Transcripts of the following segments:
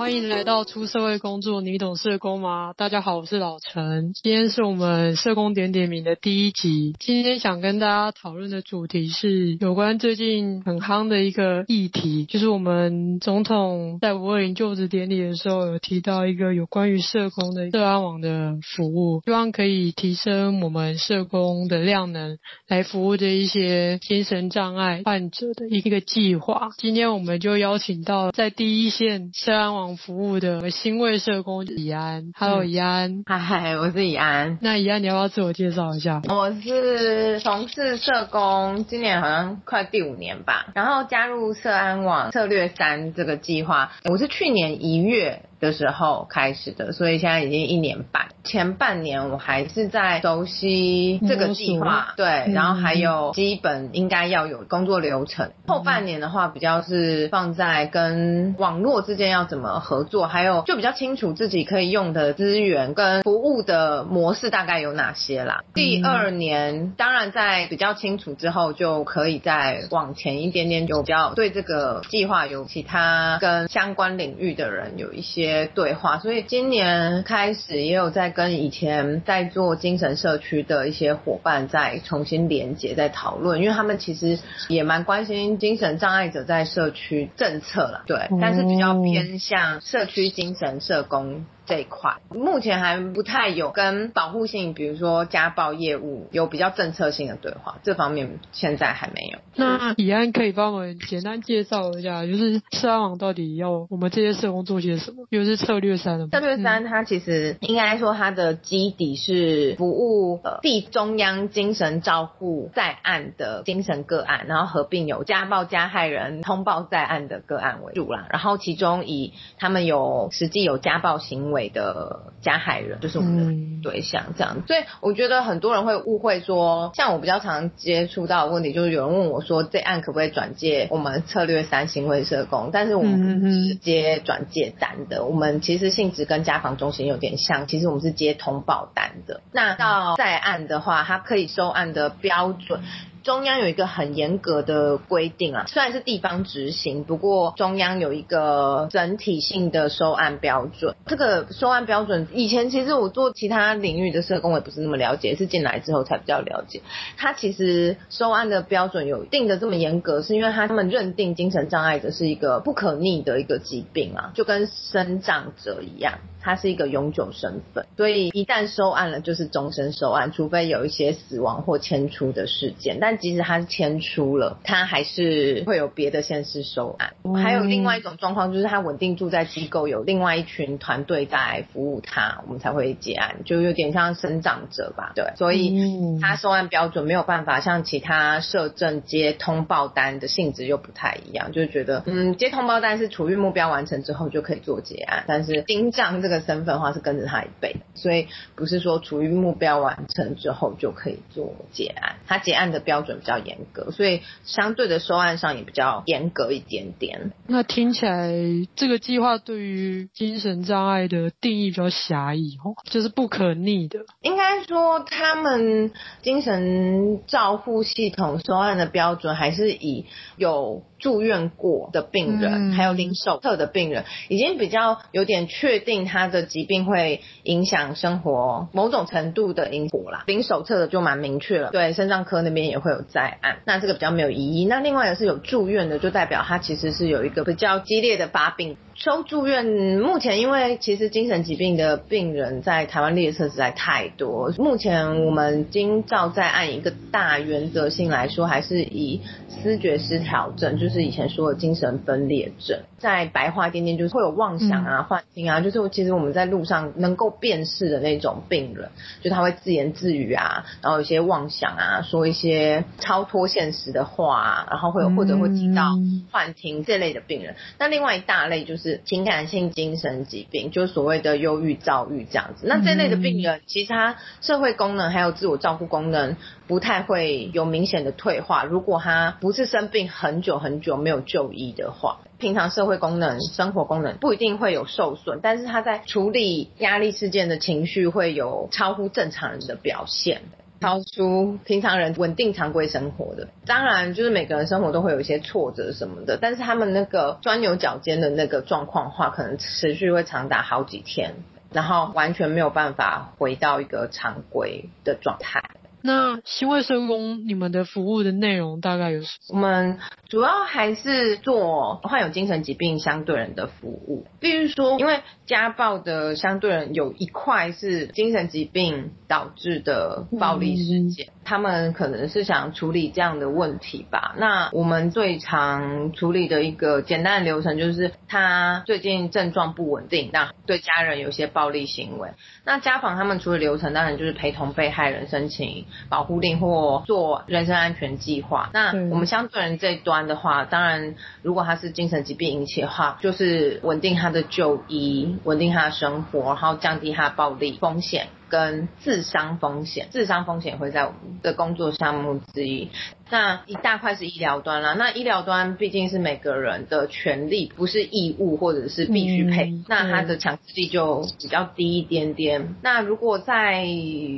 欢迎来到出社会工作，你懂社工吗？大家好，我是老陈，今天是我们社工点点名的第一集。今天想跟大家讨论的主题是有关最近很夯的一个议题，就是我们总统在五二零就职典礼的时候有提到一个有关于社工的社安网的服务，希望可以提升我们社工的量能，来服务这一些精神障碍患者的一个计划。今天我们就邀请到在第一线社安网服务的新卫社工以安，Hello，以安，嗨，我是以安。那以安，你要不要自我介绍一下？我是从事社工，今年好像快第五年吧，然后加入社安网策略三这个计划，我是去年一月的时候开始的，所以现在已经一年半。前半年我还是在熟悉这个计划，对，然后还有基本应该要有工作流程。嗯、后半年的话，比较是放在跟网络之间要怎么合作，还有就比较清楚自己可以用的资源跟服务的模式大概有哪些啦。嗯、第二年当然在比较清楚之后，就可以再往前一点点，就比较对这个计划有其他跟相关领域的人有一些。对话，所以今年开始也有在跟以前在做精神社区的一些伙伴在重新连接，在讨论，因为他们其实也蛮关心精神障碍者在社区政策了，对，但是比较偏向社区精神社工。这一块目前还不太有跟保护性，比如说家暴业务有比较政策性的对话，这方面现在还没有。那以安可以帮我们简单介绍一下，就是社安网到底要我们这些社工做些什么？又是策略三？策略三它其实应该说它的基底是服务呃地中央精神照护在案的精神个案，然后合并有家暴加害人通报在案的个案为主啦。然后其中以他们有实际有家暴行为。的加害人就是我们的对象，这样，所以我觉得很多人会误会说，像我比较常接触到的问题，就是有人问我说，这案可不可以转介我们策略三行为社工？但是我们不是直接转介单的，我们其实性质跟家访中心有点像，其实我们是接通报单的。那到在案的话，它可以收案的标准。中央有一个很严格的规定啊，虽然是地方执行，不过中央有一个整体性的收案标准。这个收案标准，以前其实我做其他领域的社工也不是那么了解，是进来之后才比较了解。他其实收案的标准有定的这么严格，是因为他们认定精神障碍者是一个不可逆的一个疾病啊，就跟身障者一样。它是一个永久身份，所以一旦收案了，就是终身收案，除非有一些死亡或迁出的事件。但即使他是迁出了，他还是会有别的县市收案。嗯、还有另外一种状况，就是他稳定住在机构，有另外一群团队在服务他，我们才会结案，就有点像生长者吧？对，所以他收案标准没有办法像其他社政接通报单的性质又不太一样，就是觉得嗯，接通报单是处遇目标完成之后就可以做结案，但是听障这个。这个身份的话是跟着他一辈，所以不是说处于目标完成之后就可以做结案，他结案的标准比较严格，所以相对的收案上也比较严格一点点。那听起来这个计划对于精神障碍的定义比较狭义哦，就是不可逆的。应该说他们精神照护系统收案的标准还是以有住院过的病人，嗯、还有零手册的病人，已经比较有点确定他的疾病会影响生活某种程度的因果啦。零手册的就蛮明确了，对，肾脏科那边也会有在案，那这个比较没有疑义。那另外也是有住院的，就代表他其实是有一个比较激烈的发病。收住院，目前因为其实精神疾病的病人在台湾列车实在太多，目前我们经照在按一个大原则性来说，还是以思觉失调症，就是以前说的精神分裂症，在白话一点点就是会有妄想啊、幻听啊，就是其实我们在路上能够辨识的那种病人，就他会自言自语啊，然后有些妄想啊，说一些超脱现实的话啊，然后会有或者会提到幻听这类的病人。那另外一大类就是。情感性精神疾病，就是所谓的忧郁、躁郁这样子。那这类的病人，其实他社会功能还有自我照顾功能不太会有明显的退化。如果他不是生病很久很久没有就医的话，平常社会功能、生活功能不一定会有受损，但是他在处理压力事件的情绪会有超乎正常人的表现。超出平常人稳定常规生活的。当然，就是每个人生活都会有一些挫折什么的，但是他们那个钻牛角尖的那个状况的话，可能持续会长达好几天，然后完全没有办法回到一个常规的状态。那新卫社工，你们的服务的内容大概有什么？我们主要还是做患有精神疾病相对人的服务。比如说，因为家暴的相对人有一块是精神疾病导致的暴力事件，嗯、他们可能是想处理这样的问题吧。那我们最常处理的一个简单的流程就是，他最近症状不稳定，那对家人有些暴力行为。那家访他们处理流程当然就是陪同被害人申请。保护令或做人身安全计划。那我们相对人这一端的话，当然如果他是精神疾病引起的话，就是稳定他的就医，稳定他的生活，然后降低他的暴力风险。跟自伤风险，自伤风险会在我们的工作项目之一。那一大块是医疗端啦，那医疗端毕竟是每个人的权利，不是义务或者是必须配，嗯、那它的强制力就比较低一点点。那如果在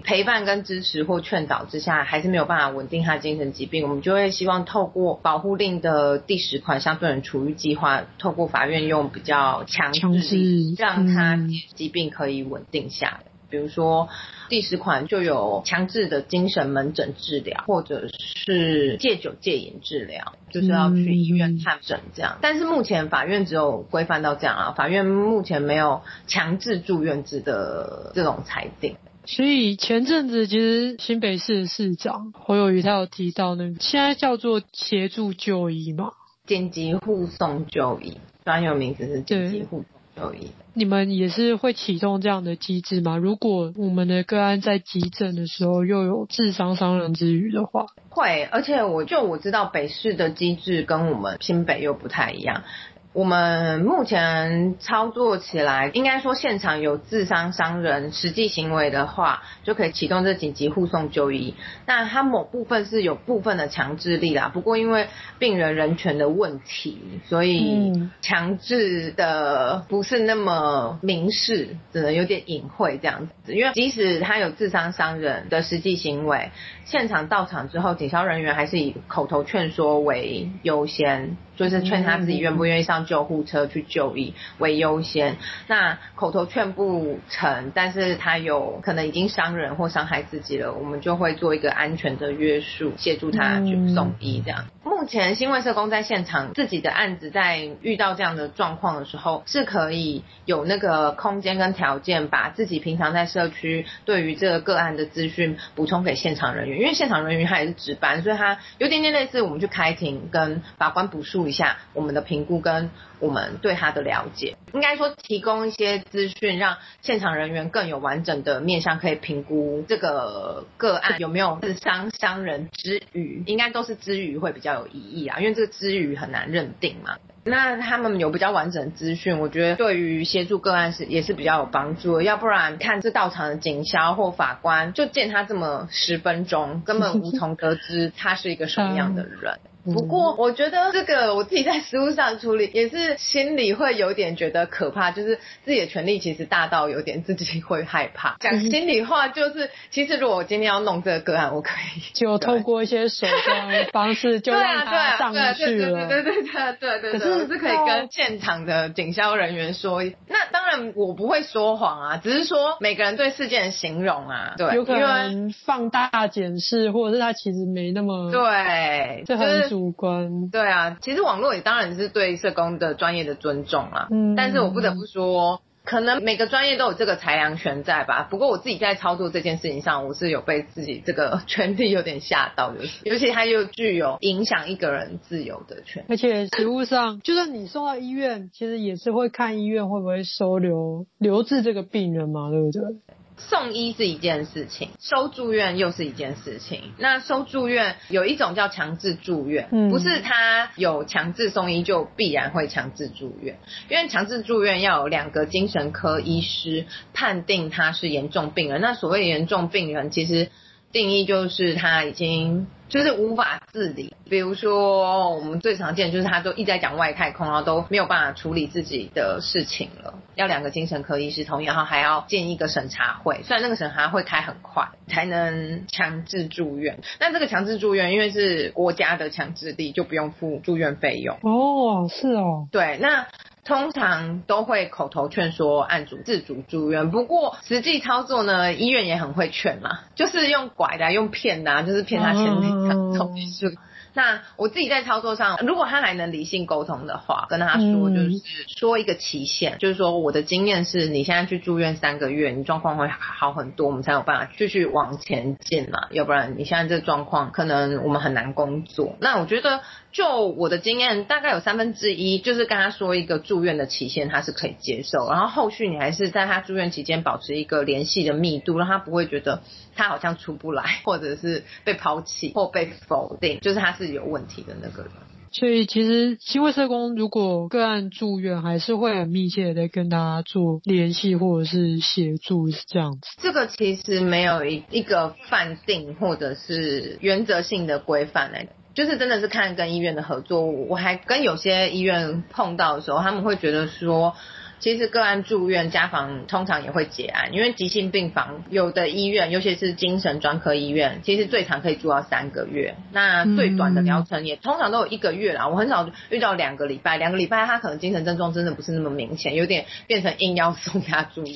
陪伴跟支持或劝导之下，还是没有办法稳定他精神疾病，我们就会希望透过保护令的第十款相对人处遇计划，透过法院用比较强制力，让他疾病可以稳定下来。比如说，第十款就有强制的精神门诊治疗，或者是戒酒戒瘾治疗，就是要去医院看诊这样。嗯、但是目前法院只有规范到这样啊，法院目前没有强制住院制的这种裁定。所以前阵子其实新北市的市长侯友谊他有提到那个，现在叫做协助就医嘛，紧急护送就医，专有名词是紧急护送就医。你们也是会启动这样的机制吗？如果我们的个案在急诊的时候又有自伤伤人之余的话，会。而且我就我知道北市的机制跟我们新北又不太一样。我们目前操作起来，应该说现场有自伤伤人实际行为的话，就可以启动这紧急护送就医。那它某部分是有部分的强制力啦，不过因为病人人权的问题，所以强制的不是那么明示，只能有点隐晦这样子。因为即使他有自伤伤人的实际行为，现场到场之后，警消人员还是以口头劝说为优先。就是劝他自己愿不愿意上救护车去就医为优先。那口头劝不成，但是他有可能已经伤人或伤害自己了，我们就会做一个安全的约束，协助他去送医这样。目前新卫社工在现场自己的案子，在遇到这样的状况的时候，是可以有那个空间跟条件，把自己平常在社区对于这个个案的资讯补充给现场人员，因为现场人员他也是值班，所以他有点点类似我们去开庭跟法官补述一下我们的评估跟我们对他的了解，应该说提供一些资讯，让现场人员更有完整的面向可以评估这个个案有没有自伤伤人之余，应该都是之余会比较有意义啊，因为这个之余很难认定嘛。那他们有比较完整的资讯，我觉得对于协助个案是也是比较有帮助。要不然看这到场的警消或法官就见他这么十分钟，根本无从得知他是一个什么样的人。不过我觉得这个我自己在食物上处理也是心里会有点觉得可怕，就是自己的权利其实大到有点自己会害怕。讲心里话就是，其实如果我今天要弄这个个案，我可以 就透过一些手段方式就让他上去了。对对对对对对对。可是是可以跟现场的警消人员说，那当然我不会说谎啊，只是说每个人对事件的形容啊，对，有可能放大检视，或者是他其实没那么对，就是。主观。对啊，其实网络也当然是对社工的专业的尊重啦。嗯，但是我不得不说。可能每个专业都有这个裁量权在吧？不过我自己在操作这件事情上，我是有被自己这个权利有点吓到，就是，尤其它又具有影响一个人自由的权。而且实物上，就算你送到医院，其实也是会看医院会不会收留留置这个病人嘛，对不对？送医是一件事情，收住院又是一件事情。那收住院有一种叫强制住院，嗯，不是他有强制送医就必然会强制住院，因为强制住院要有两个精神科医师判定他是严重病人。那所谓严重病人，其实定义就是他已经就是无法自理。比如说，我们最常见的就是他都一直在讲外太空，然后都没有办法处理自己的事情了，要两个精神科医师同意，然后还要建一个审查会。虽然那个审查会开很快，才能强制住院，那这个强制住院因为是国家的强制力，就不用付住院费用。哦，是哦，对，那。通常都会口头劝说案主自主住院，不过实际操作呢，医院也很会劝嘛，就是用拐的、用骗的、就是骗他签那个同意书。那我自己在操作上，如果他还能理性沟通的话，跟他说就是说一个期限，就是说我的经验是你现在去住院三个月，你状况会好很多，我们才有办法继续往前进嘛，要不然你现在这状况可能我们很难工作。那我觉得。就我的经验，大概有三分之一就是跟他说一个住院的期限，他是可以接受。然后后续你还是在他住院期间保持一个联系的密度，让他不会觉得他好像出不来，或者是被抛弃或被否定，就是他是有问题的那个人。所以其实心卫社工如果个案住院，还是会很密切的跟他做联系或者是协助，是这样子。这个其实没有一一个范定或者是原则性的规范来的。就是真的是看跟医院的合作，我还跟有些医院碰到的时候，他们会觉得说。其实个案住院，家访通常也会结案，因为急性病房有的医院，尤其是精神专科医院，其实最长可以住到三个月，那最短的疗程也通常都有一个月啦。我很少遇到两个礼拜，两个礼拜他可能精神症状真的不是那么明显，有点变成硬要送他住院，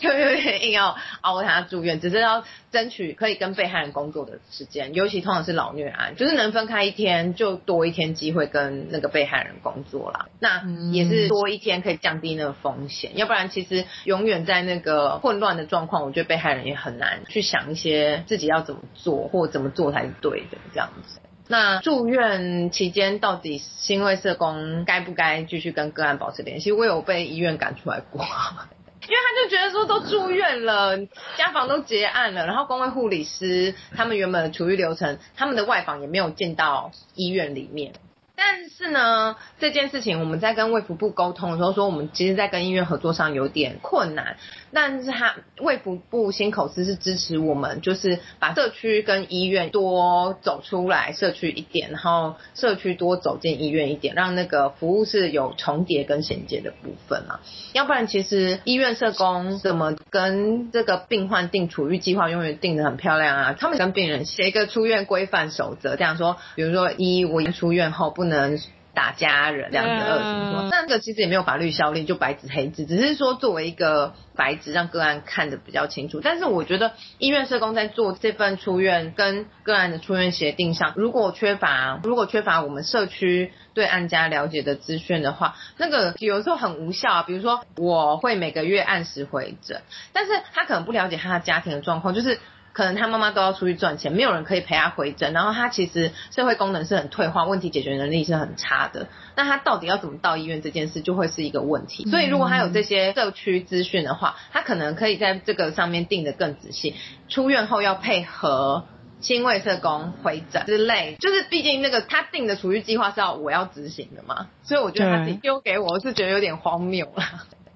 就有点硬要熬他住院，只是要争取可以跟被害人工作的时间，尤其通常是老虐案，就是能分开一天就多一天机会跟那个被害人工作啦。那也是多一天。可以降低那个风险，要不然其实永远在那个混乱的状况，我觉得被害人也很难去想一些自己要怎么做或怎么做才是对的这样子。那住院期间到底新卫社工该不该继续跟个案保持联系？我有被医院赶出来过，因为他就觉得说都住院了，家访都结案了，然后公卫护理师他们原本的处遇流程，他们的外访也没有进到医院里面。但是呢，这件事情我们在跟卫福部沟通的时候说，我们其实在跟医院合作上有点困难。但是他卫福部心口司是支持我们，就是把社区跟医院多走出来社区一点，然后社区多走进医院一点，让那个服务是有重叠跟衔接的部分啊。要不然其实医院社工怎么跟这个病患定处遇计划，永远定得很漂亮啊。他们跟病人写一个出院规范守则，这样说，比如说一，我出院后不能。打家人这样子，二什么说？那这个其实也没有法律效力，就白纸黑字，只是说作为一个白纸，让个案看得比较清楚。但是我觉得医院社工在做这份出院跟个案的出院协定上，如果缺乏如果缺乏我们社区对案家了解的资讯的话，那个有时候很无效啊。比如说我会每个月按时回诊，但是他可能不了解他的家庭的状况，就是。可能他妈妈都要出去赚钱，没有人可以陪他回诊，然后他其实社会功能是很退化，问题解决能力是很差的。那他到底要怎么到医院这件事就会是一个问题。所以如果他有这些社区资讯的话，他可能可以在这个上面定得更仔细。出院后要配合亲卫社工回诊之类，就是毕竟那个他定的处遇计划是要我要执行的嘛，所以我觉得他自己丢给我是觉得有点荒谬了。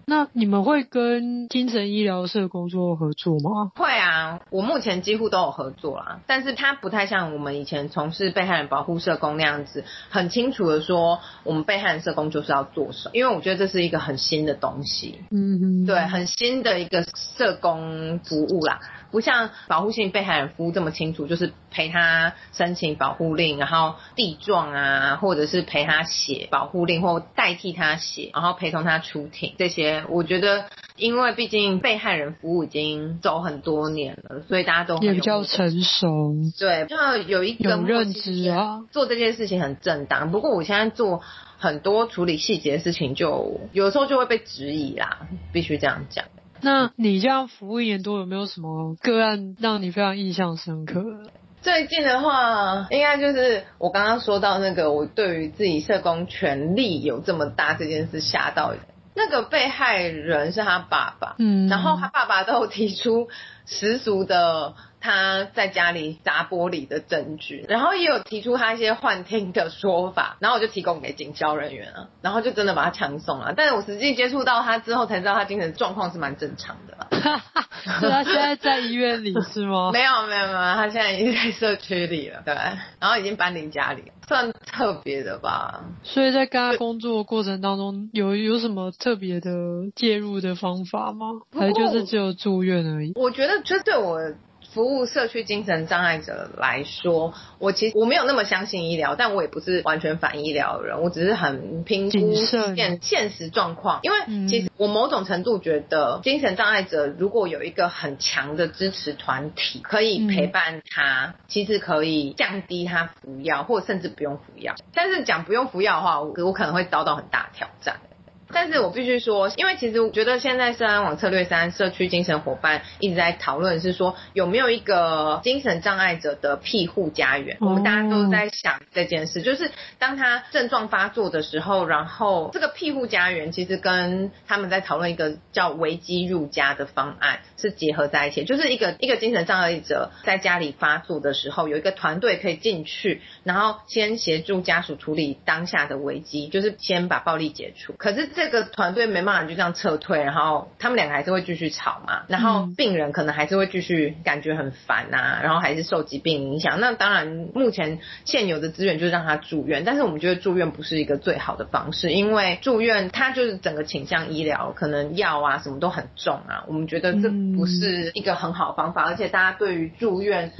那你们会跟精神医疗社工作合作吗？会啊，我目前几乎都有合作啦，但是它不太像我们以前从事被害人保护社工那样子，很清楚的说我们被害人社工就是要做什么，因为我觉得这是一个很新的东西，嗯哼，对，很新的一个社工服务啦。不像保护性被害人服务这么清楚，就是陪他申请保护令，然后递状啊，或者是陪他写保护令，或代替他写，然后陪同他出庭这些。我觉得，因为毕竟被害人服务已经走很多年了，所以大家都也比较成熟。对，就要有一个有认知啊，做这件事情很正当。不过我现在做很多处理细节的事情就，就有时候就会被质疑啦，必须这样讲。那你这样服务一年多，有没有什么个案让你非常印象深刻？最近的话，应该就是我刚刚说到那个，我对于自己社工权利有这么大这件事吓到。那个被害人是他爸爸，嗯，然后他爸爸都提出 十足的他在家里砸玻璃的证据，然后也有提出他一些幻听的说法，然后我就提供给警消人员啊，然后就真的把他强送了。但是我实际接触到他之后才知道，他精神状况是蛮正常的。是他现在在医院里是吗？没有没有没有，他现在已经在社区里了，对，然后已经搬离家里，算特别的吧。所以在跟他工作的过程当中，有有什么特别的介入的方法吗？还是就是只有住院而已？我觉得就对我。服务社区精神障碍者来说，我其实我没有那么相信医疗，但我也不是完全反医疗的人，我只是很评估现现实状况。因为其实我某种程度觉得，精神障碍者如果有一个很强的支持团体可以陪伴他，其实可以降低他服药，或者甚至不用服药。但是讲不用服药的话，我我可能会遭到很大挑战。但是我必须说，因为其实我觉得现在社安网策略三社区精神伙伴一直在讨论是说，有没有一个精神障碍者的庇护家园？我们大家都在想这件事，就是当他症状发作的时候，然后这个庇护家园其实跟他们在讨论一个叫危机入家的方案是结合在一起，就是一个一个精神障碍者在家里发作的时候，有一个团队可以进去，然后先协助家属处理当下的危机，就是先把暴力解除。可是这这个团队没办法就这样撤退，然后他们两个还是会继续吵嘛，然后病人可能还是会继续感觉很烦呐、啊，然后还是受疾病影响。那当然，目前现有的资源就是让他住院，但是我们觉得住院不是一个最好的方式，因为住院他就是整个倾向医疗，可能药啊什么都很重啊，我们觉得这不是一个很好的方法，而且大家对于住院。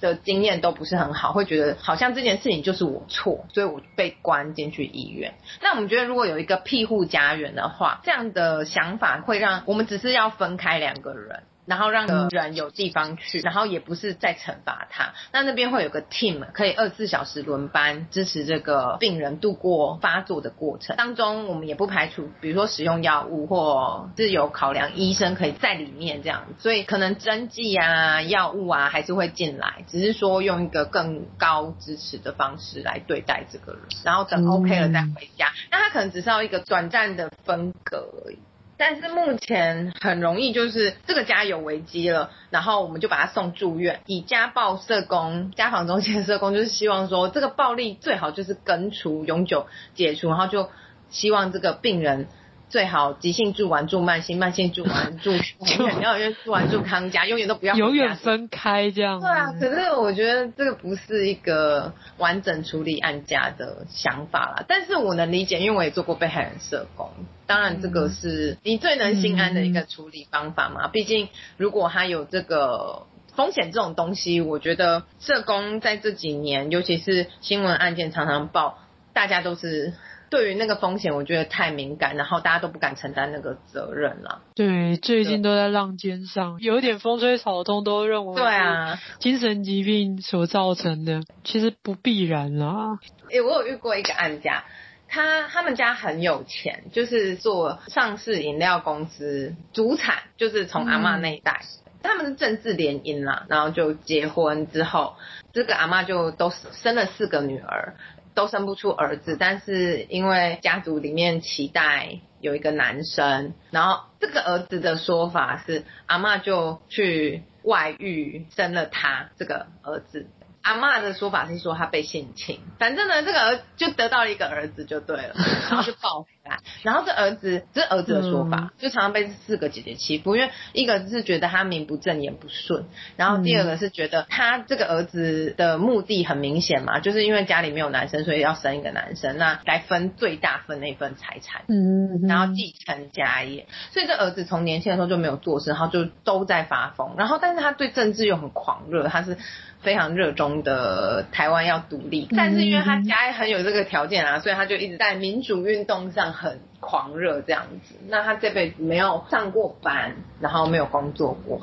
的经验都不是很好，会觉得好像这件事情就是我错，所以我被关进去医院。那我们觉得如果有一个庇护家园的话，这样的想法会让我们只是要分开两个人。然后让人有地方去，然后也不是在惩罚他。那那边会有个 team 可以二十四小时轮班支持这个病人度过发作的过程。当中我们也不排除，比如说使用药物或是有考量，医生可以在里面这样。所以可能针剂啊、药物啊还是会进来，只是说用一个更高支持的方式来对待这个人，然后等 OK 了再回家。那他可能只是要一个短暂的分隔而已。但是目前很容易，就是这个家有危机了，然后我们就把他送住院。以家暴社工、家访中心的社工，就是希望说，这个暴力最好就是根除、永久解除，然后就希望这个病人。最好急性住完住慢性，慢性住完住永远要因为住完住康家，永远都不要永远分开这样。对啊，可是我觉得这个不是一个完整处理案家的想法啦。但是我能理解，因为我也做过被害人社工。当然，这个是你最能心安的一个处理方法嘛。毕竟，如果他有这个风险这种东西，我觉得社工在这几年，尤其是新闻案件常常报，大家都是。对于那个风险，我觉得太敏感，然后大家都不敢承担那个责任了。对，最近都在浪尖上，有一点风吹草动都认为，对啊，精神疾病所造成的，其实不必然啦。诶，我有遇过一个案家，他他们家很有钱，就是做上市饮料公司，主产就是从阿妈那一代，嗯、他们是政治联姻啦，然后就结婚之后，这个阿妈就都生了四个女儿。都生不出儿子，但是因为家族里面期待有一个男生，然后这个儿子的说法是阿嬷就去外遇生了他这个儿子。阿嬷的说法是说他被性侵，反正呢，这个儿就得到了一个儿子就对了，然后就抱回来。然后这儿子，这是儿子的说法，嗯、就常常被四个姐姐欺负，因为一个是觉得他名不正言不顺，然后第二个是觉得他这个儿子的目的很明显嘛，就是因为家里没有男生，所以要生一个男生，那来分最大份那份财产，嗯，然后继承家业。所以这儿子从年轻的时候就没有做事，然后就都在发疯，然后但是他对政治又很狂热，他是。非常热衷的台湾要独立，但是因为他家很有这个条件啊，所以他就一直在民主运动上很狂热这样子。那他这辈子没有上过班，然后没有工作过，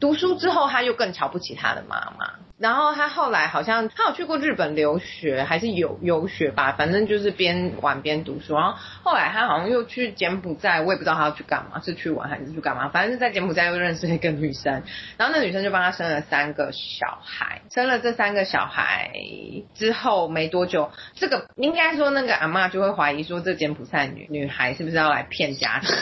读书之后他又更瞧不起他的妈妈。然后他后来好像他有去过日本留学，还是有游学吧，反正就是边玩边读书。然后后来他好像又去柬埔寨，我也不知道他要去干嘛，是去玩还是去干嘛。反正是在柬埔寨又认识一个女生，然后那女生就帮他生了三个小孩。生了这三个小孩之后没多久，这个应该说那个阿嬷就会怀疑说，这柬埔寨女女孩是不是要来骗家庭？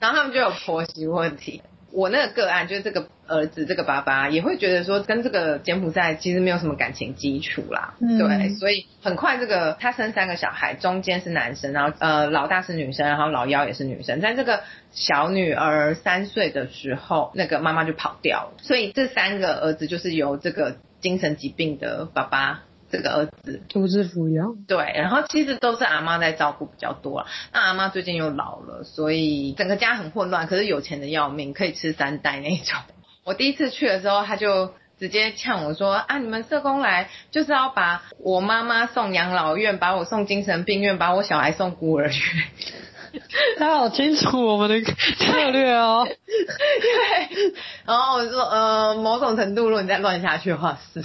然后他们就有婆媳问题。我那个个案就是这个儿子，这个爸爸也会觉得说，跟这个柬埔寨其实没有什么感情基础啦，嗯、对，所以很快这个他生三个小孩，中间是男生，然后呃老大是女生，然后老幺也是女生，在这个小女儿三岁的时候，那个妈妈就跑掉了，所以这三个儿子就是由这个精神疾病的爸爸。这个儿子独自抚养，对，然后其实都是阿妈在照顾比较多了。那阿妈最近又老了，所以整个家很混乱。可是有钱的要命，可以吃三代那种。我第一次去的时候，他就直接呛我说：“啊，你们社工来就是要把我妈妈送养老院，把我送精神病院，把我小孩送孤儿院。”他好清楚我们的策略哦。对，然后我说：“呃，某种程度，如果你再乱下去的话，是。”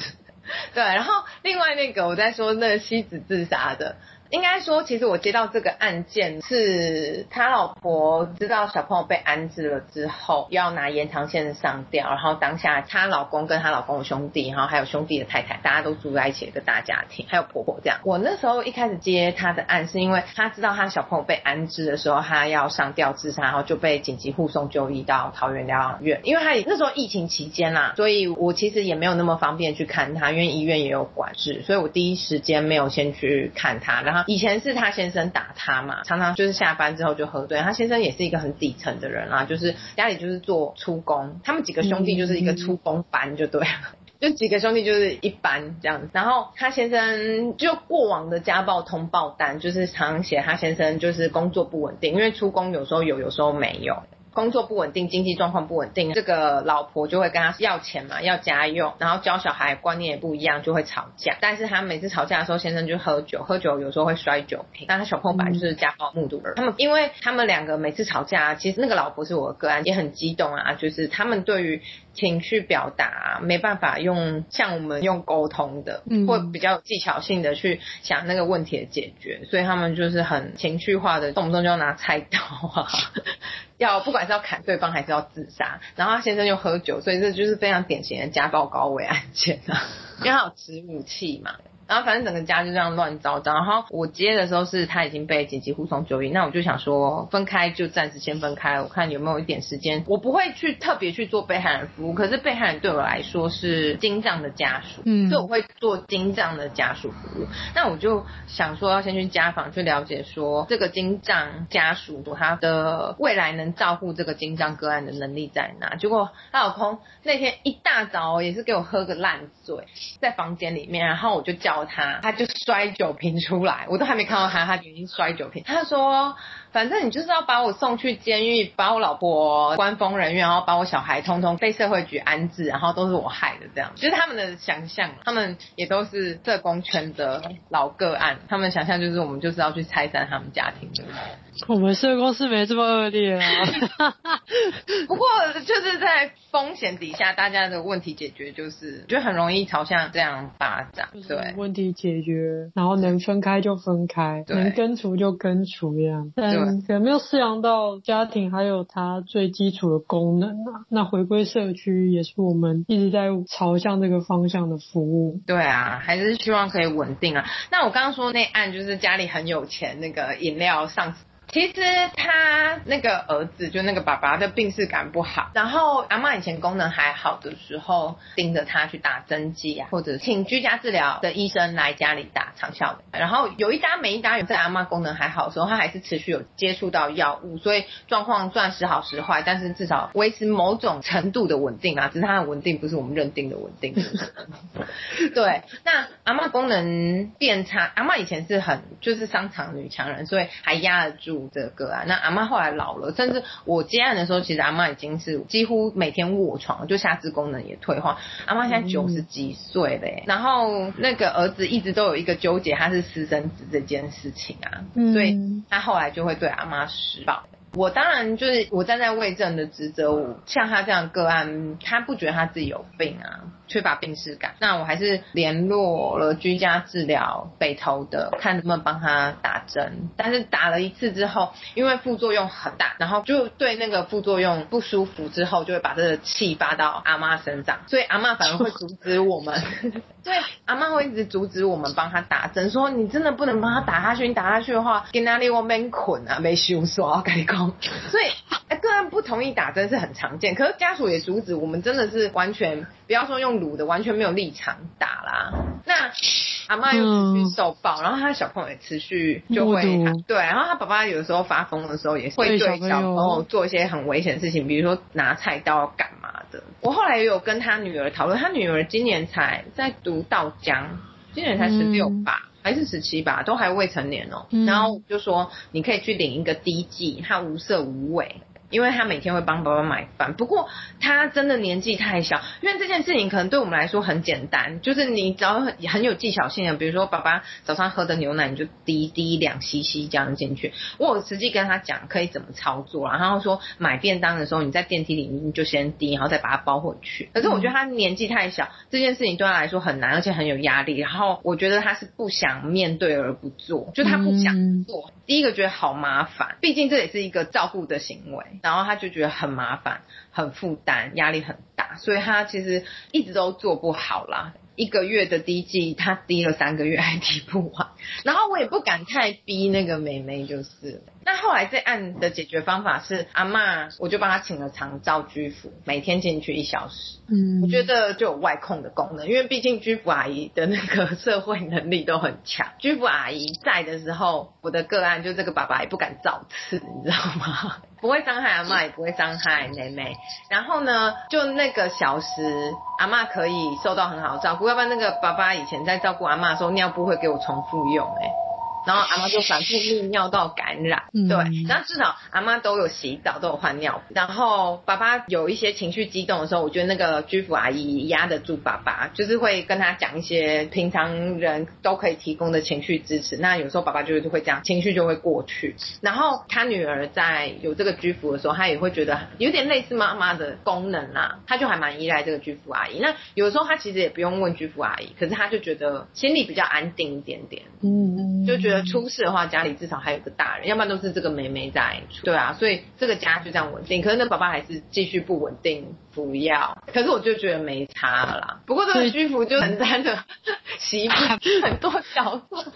对，然后另外那个我在说那个西子自杀的。应该说，其实我接到这个案件是他老婆知道小朋友被安置了之后，要拿延长线上吊，然后当下她老公跟她老公的兄弟，然后还有兄弟的太太，大家都住在一起一个大家庭，还有婆婆这样。我那时候一开始接他的案，是因为他知道他小朋友被安置的时候，他要上吊自杀，然后就被紧急护送就医到桃园疗养院。因为他那时候疫情期间啦，所以我其实也没有那么方便去看他，因为医院也有管制，所以我第一时间没有先去看他，然后。以前是他先生打他嘛，常常就是下班之后就喝醉。他先生也是一个很底层的人啊，就是家里就是做出工，他们几个兄弟就是一个出工班就对了，就几个兄弟就是一班这样子。然后他先生就过往的家暴通报单，就是常常写他先生就是工作不稳定，因为出工有时候有，有时候没有。工作不稳定，经济状况不稳定，这个老婆就会跟他要钱嘛，要家用，然后教小孩观念也不一样，就会吵架。但是他每次吵架的时候，先生就喝酒，喝酒有时候会摔酒瓶。但他小朋友本来就是家暴目睹儿。他们因为他们两个每次吵架，其实那个老婆是我的个案，也很激动啊，就是他们对于情绪表达没办法用像我们用沟通的，或比较有技巧性的去想那个问题的解决，所以他们就是很情绪化的，动不动就要拿菜刀啊。要不管是要砍对方还是要自杀，然后他先生又喝酒，所以这就是非常典型的家暴高危案件啊，因为他有持武器嘛。然后反正整个家就这样乱糟糟。然后我接的时候是他已经被紧急护送就医，那我就想说分开就暂时先分开，我看有没有一点时间。我不会去特别去做被害人服务，可是被害人对我来说是精藏的家属，嗯，所以我会做精藏的家属服务。那我就想说要先去家访去了解说这个精藏家属他的未来能照顾这个金藏个案的能力在哪。结果他老公那天一大早也是给我喝个烂醉，在房间里面，然后我就叫。他他就摔酒瓶出来，我都还没看到他，他已经摔酒瓶。他说。反正你就是要把我送去监狱，把我老婆关疯人院，然后把我小孩通通被社会局安置，然后都是我害的这样。就是他们的想象，他们也都是社工圈的老个案，他们想象就是我们就是要去拆散他们家庭的。我们社工是没这么恶劣啊。不过就是在风险底下，大家的问题解决就是就很容易朝向这样发展。对，问题解决，然后能分开就分开，能根除就根除这样。对。有没有饲养到家庭，还有它最基础的功能啊？那回归社区也是我们一直在朝向这个方向的服务。对啊，还是希望可以稳定啊。那我刚刚说那案就是家里很有钱，那个饮料上。其实他那个儿子就那个爸爸的病识感不好，然后阿嬷以前功能还好的时候，盯着他去打针剂啊，或者请居家治疗的医生来家里打长效的。然后有一搭没一搭，有在阿嬷功能还好的时候，他还是持续有接触到药物，所以状况算时好时坏，但是至少维持某种程度的稳定啊。只是他的稳定不是我们认定的稳定。对，那阿嬷功能变差，阿嬷以前是很就是商场女强人，所以还压得住。这个啊，那阿妈后来老了，甚至我接案的时候，其实阿妈已经是几乎每天卧床，就下肢功能也退化。阿妈现在九十几岁了，嗯，然后那个儿子一直都有一个纠结，他是私生子这件事情啊，嗯，所以他后来就会对阿妈施暴。我当然就是我站在卫政的职责，我像他这样个案，他不觉得他自己有病啊。缺乏病耻感。那我还是联络了居家治疗北投的，看能不能帮他打针。但是打了一次之后，因为副作用很大，然后就对那个副作用不舒服，之后就会把这个气发到阿妈身上，所以阿妈反而会阻止我们。对，阿妈会一直阻止我们帮他打针，说你真的不能帮他打下去，你打下去的话，跟哪里我们捆啊，没修说要改工。所以，哎，个人不同意打针是很常见，可是家属也阻止我们，真的是完全不要说用撸的，完全没有立场打啦。那阿妈又持续受暴，嗯、然后他小朋友也持续就会对，然后他爸爸有的时候发疯的时候也会对小朋友做一些很危险的事情，比如说拿菜刀干嘛的。我后来也有跟他女儿讨论，他女儿今年才在读稻江，今年才十六吧。嗯还是十七吧，都还未成年哦、喔。嗯、然后就说你可以去领一个滴剂，它无色无味。因为他每天会帮爸爸买饭，不过他真的年纪太小。因为这件事情可能对我们来说很简单，就是你只要很很有技巧性的，比如说爸爸早上喝的牛奶，你就滴滴两 cc 这样进去。我有实际跟他讲可以怎么操作，然后说买便当的时候你在电梯里面就先滴，然后再把它包回去。可是我觉得他年纪太小，这件事情对他来说很难，而且很有压力。然后我觉得他是不想面对而不做，就他不想做。第一个觉得好麻烦，毕竟这也是一个照顾的行为。然后他就觉得很麻烦、很负担、压力很大，所以他其实一直都做不好啦。一个月的滴剂，他滴了三个月还 滴不完。然后我也不敢太逼那个美眉，就是。那后来这案的解决方法是，阿嬷我就帮她请了长照居服，每天进去一小时。嗯，我觉得就有外控的功能，因为毕竟居服阿姨的那个社会能力都很强。居服阿姨在的时候，我的个案就这个爸爸也不敢造次，你知道吗？不会伤害阿嬷，也不会伤害妹妹。然后呢，就那个小时，阿嬷可以受到很好的照顾。要不然那个爸爸以前在照顾阿嬷的时候，尿布会给我重复用、欸，哎。然后阿妈就反复泌尿道感染，嗯、对，然后至少阿妈都有洗澡，都有换尿布。然后爸爸有一些情绪激动的时候，我觉得那个居服阿姨压得住爸爸，就是会跟他讲一些平常人都可以提供的情绪支持。那有时候爸爸就是会这样，情绪就会过去。然后他女儿在有这个居服的时候，她也会觉得有点类似妈妈的功能啦，她就还蛮依赖这个居服阿姨。那有时候她其实也不用问居服阿姨，可是她就觉得心里比较安定一点点，嗯，就觉得。出事的话，家里至少还有个大人，要不然都是这个妹妹在。对啊，所以这个家就这样稳定。可是那爸爸还是继续不稳定。不要，可是我就觉得没差了啦。不过这个居服就承担着 媳妇 很多角色，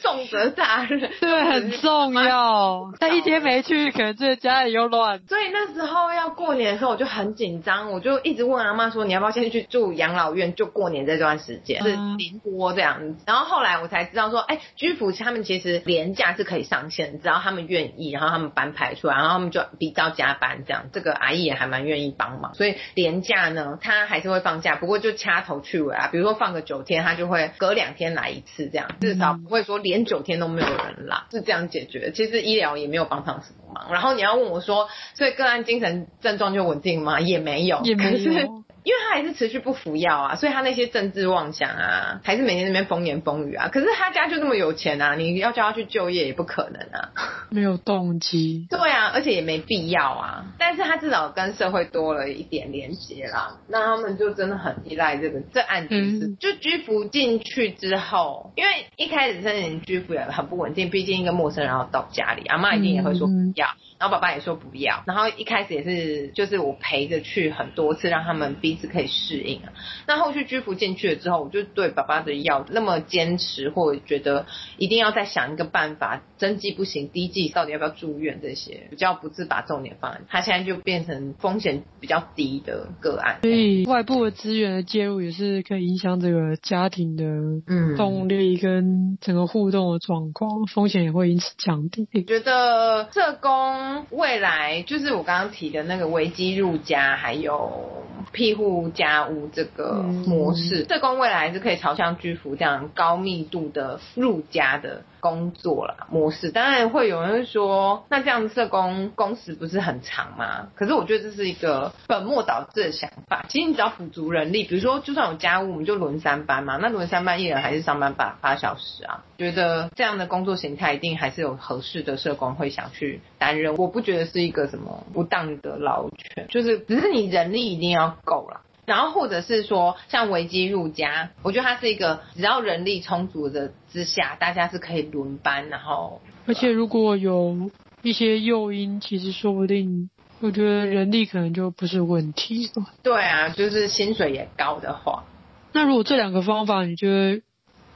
重责大任，对，很重要。他一天没去，可能这个家里又乱。所以那时候要过年的时候，我就很紧张，我就一直问阿妈说：“你要不要先去住养老院？就过年这段时间是连播这样子。”然后后来我才知道说：“哎、欸，居服他们其实年假是可以上线，只要他们愿意，然后他们班排出来，然后他们就比较加班这样。这个阿姨也还蛮愿意帮忙，所以。连假呢，他还是会放假，不过就掐头去尾啊。比如说放个九天，他就会隔两天来一次，这样至少不会说连九天都没有人啦，是这样解决。其实医疗也没有帮上什么忙。然后你要问我说，所以个案精神症状就稳定吗？也没有，也没有。因为他还是持续不服药啊，所以他那些政治妄想啊，还是每天在那边风言风语啊。可是他家就那么有钱啊，你要叫他去就业也不可能啊，没有动机。对啊，而且也没必要啊。但是他至少跟社会多了一点连接啦，那他们就真的很依赖这个这案子是。嗯、就居服进去之后，因为一开始申请居服也很不稳定，毕竟一个陌生人要到家里，阿妈一定也会说不要。嗯然后爸爸也说不要，然后一开始也是，就是我陪着去很多次，让他们彼此可以适应啊。那后续居服进去了之后，我就对爸爸的药那么坚持，或者觉得一定要再想一个办法，针剂不行，滴剂到底要不要住院这些，比较不自把重点放在他现在就变成风险比较低的个案。所以外部的资源的介入也是可以影响这个家庭的嗯动力跟整个互动的状况，风险也会因此降低。你觉得社工？未来就是我刚刚提的那个危机入家，还有庇护家屋这个模式，社工未来是可以朝向居服这样高密度的入家的。工作啦模式，当然会有人说，那这样社工工时不是很长吗？可是我觉得这是一个本末倒置的想法。其实你只要补足人力，比如说就算有家务，我们就轮三班嘛。那轮三班，一人还是上班八八小时啊？觉得这样的工作形态一定还是有合适的社工会想去担任。我不觉得是一个什么不当的劳权，就是只是你人力一定要够啦。然后或者是说像危机入家，我觉得它是一个只要人力充足的之下，大家是可以轮班，然后而且如果有一些诱因，其实说不定。我觉得人力可能就不是问题。对啊，就是薪水也高的话。那如果这两个方法，你觉得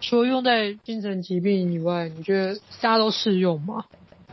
除了用在精神疾病以外，你觉得大家都适用吗？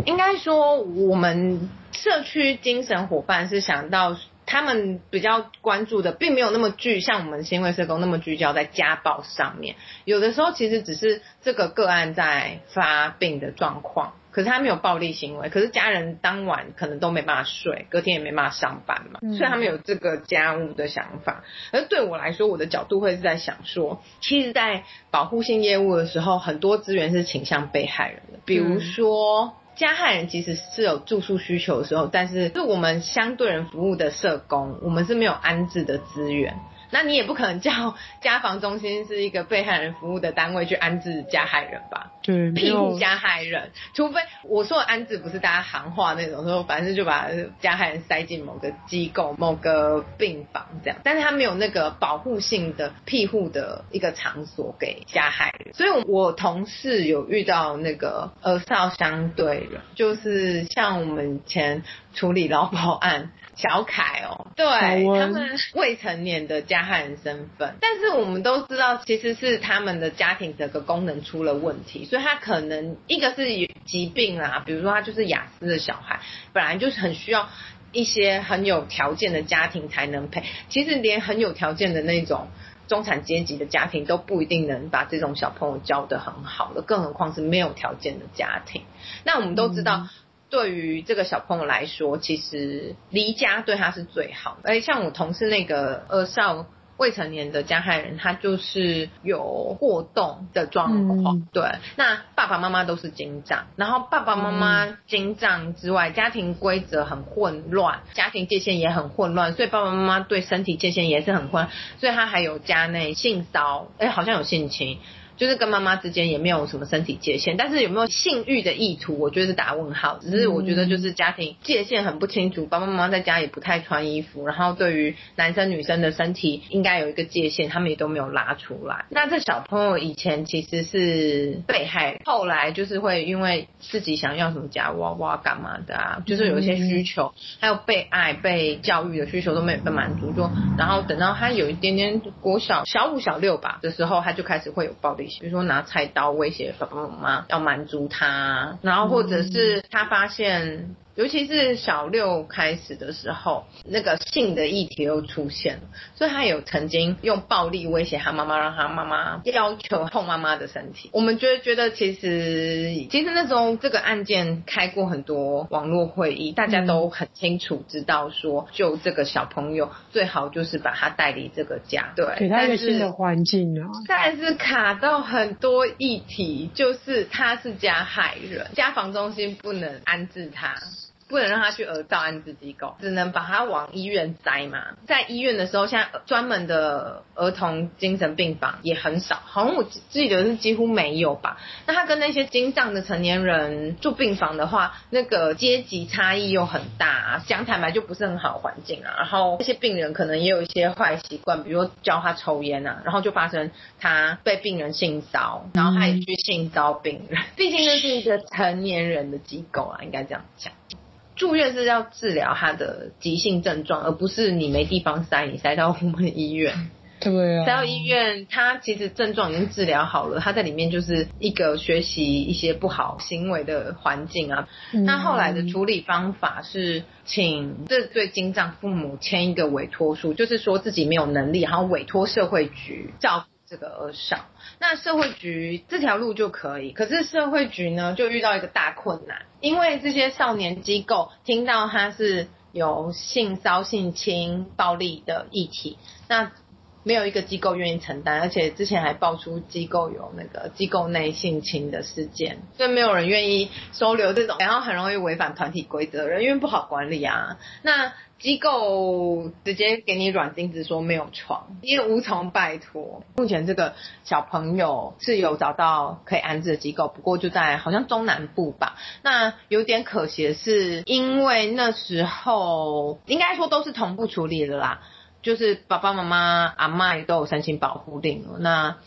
应该说，我们社区精神伙伴是想到他们比较关注的，并没有那么聚，像我们心卫社工那么聚焦在家暴上面。有的时候其实只是这个个案在发病的状况。可是他没有暴力行为，可是家人当晚可能都没办法睡，隔天也没办法上班嘛，所以他们有这个家务的想法。而对我来说，我的角度会是在想说，其实，在保护性业务的时候，很多资源是倾向被害人的，比如说加害人其实是有住宿需求的时候，但是是我们相对人服务的社工，我们是没有安置的资源。那你也不可能叫 家防中心是一个被害人服务的单位去安置加害人吧？对，庇护加害人，除非我说的安置不是大家行话那种，说反正就把加害人塞进某个机构、某个病房这样，但是他没有那个保护性的庇护的一个场所给加害人。所以，我同事有遇到那个儿少相对人，就是像我们以前处理劳保案。小凯哦，对，他们未成年的加害人身份，但是我们都知道，其实是他们的家庭整个功能出了问题，所以他可能一个是疾病啦，比如说他就是雅思的小孩，本来就是很需要一些很有条件的家庭才能陪，其实连很有条件的那种中产阶级的家庭都不一定能把这种小朋友教得很好的，更何况是没有条件的家庭。那我们都知道。嗯对于这个小朋友来说，其实离家对他是最好的。而像我同事那个二少未成年的加害人，他就是有过动的状况。嗯、对，那爸爸妈妈都是精障，然后爸爸妈妈精障之外，家庭规则很混乱，家庭界限也很混乱，所以爸爸妈妈对身体界限也是很混乱，所以他还有家内性骚，哎，好像有性侵。就是跟妈妈之间也没有什么身体界限，但是有没有性欲的意图，我觉得是打问号。只是我觉得就是家庭界限很不清楚，爸爸妈妈在家也不太穿衣服，然后对于男生女生的身体应该有一个界限，他们也都没有拉出来。那这小朋友以前其实是被害，后来就是会因为自己想要什么夹娃娃干嘛的啊，就是有一些需求，还有被爱、被教育的需求都没有被满足，就然后等到他有一点点国小小五、小六吧的时候，他就开始会有暴力。比如说拿菜刀威胁爸爸妈妈，要满足他，然后或者是他发现。尤其是小六开始的时候，那个性的议题又出现了，所以他有曾经用暴力威胁他妈妈，让他妈妈要求碰妈妈的身体。我们觉得觉得其实其实那时候这个案件开过很多网络会议，大家都很清楚知道说，就这个小朋友最好就是把他带离这个家，对，给他一个新的环境啊。但是卡到很多议题，就是他是加害人，家防中心不能安置他。不能让他去儿少安置机构，只能把他往医院塞嘛。在医院的时候，现在专门的儿童精神病房也很少，好像我记得是几乎没有吧。那他跟那些精障的成年人住病房的话，那个阶级差异又很大，讲坦白就不是很好环境啊。然后这些病人可能也有一些坏习惯，比如说教他抽烟啊，然后就发生他被病人性骚，然后他也去性骚病人。毕竟那是一个成年人的机构啊，应该这样讲。住院是要治疗他的急性症状，而不是你没地方塞，你塞到我们医院。对啊，塞到医院，他其实症状已经治疗好了，他在里面就是一个学习一些不好行为的环境啊。那、嗯、后来的处理方法是请这对金藏父母签一个委托书，就是说自己没有能力，然后委托社会局照顾这个儿少。那社会局这条路就可以，可是社会局呢就遇到一个大困难，因为这些少年机构听到他是有性骚性侵暴力的议题，那没有一个机构愿意承担，而且之前还爆出机构有那个机构内性侵的事件，所以没有人愿意收留这种，然后很容易违反团体规则人，因为不好管理啊。那机构直接给你软钉子说没有床，因为无从拜托。目前这个小朋友是有找到可以安置的机构，不过就在好像中南部吧。那有点可惜的是，因为那时候应该说都是同步处理的啦。就是爸爸妈妈、阿嬷都有申请保护令，那。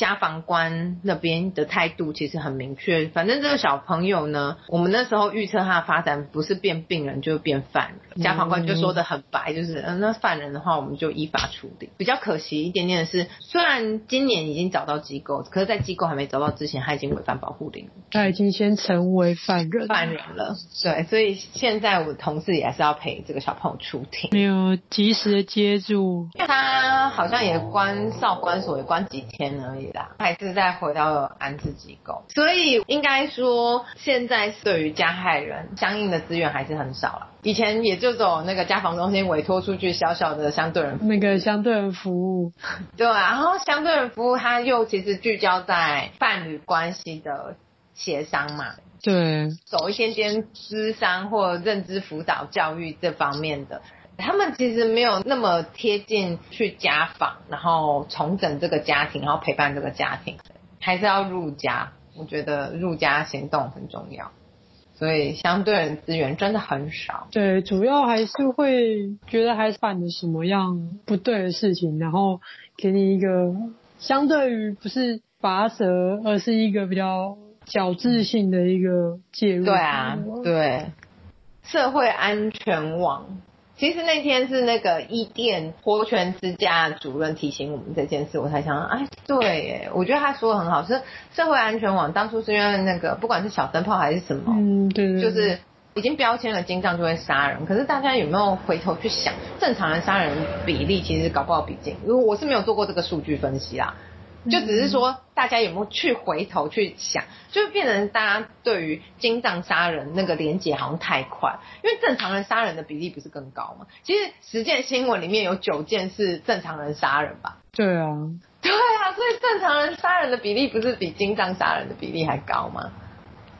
家防官那边的态度其实很明确，反正这个小朋友呢，我们那时候预测他的发展不是变病人就是变犯人。家防官就说的很白，就是嗯，那犯人的话我们就依法处理。比较可惜一点点的是，虽然今年已经找到机构，可是在机构还没找到之前，他已经违反保护令，他已经先成为犯人犯人了。对，所以现在我同事也还是要陪这个小朋友出庭，没有及时的接住，他好像也关少管所也关几天而已。还是再回到安置机构，所以应该说，现在对于加害人相应的资源还是很少了。以前也就走那个家访中心委托出去小小的相对人那个相对人服务，对，然后相对人服务它又其实聚焦在伴侣关系的协商嘛，对，走一些些咨商或认知辅导教育这方面的。他们其实没有那么贴近去家访，然后重整这个家庭，然后陪伴这个家庭，还是要入家。我觉得入家行动很重要，所以相对的资源真的很少。对，主要还是会觉得还是犯了什么样不对的事情，然后给你一个相对于不是拔舌，而是一个比较矫治性的一个介入。对啊，对，社会安全网。其实那天是那个伊甸活泉之家主任提醒我们这件事，我才想到，哎，对耶，我觉得他说的很好，是社会安全网当初是因为那个不管是小灯泡还是什么，嗯，对对，就是已经标签了金藏就会杀人，可是大家有没有回头去想，正常人杀人比例其实搞不好比金，如果我是没有做过这个数据分析啦。就只是说，大家有没有去回头去想，就变成大家对于精障杀人那个连结好像太快，因为正常人杀人的比例不是更高吗？其实十件新闻里面有九件是正常人杀人吧？对啊，对啊，所以正常人杀人的比例不是比精障杀人的比例还高吗？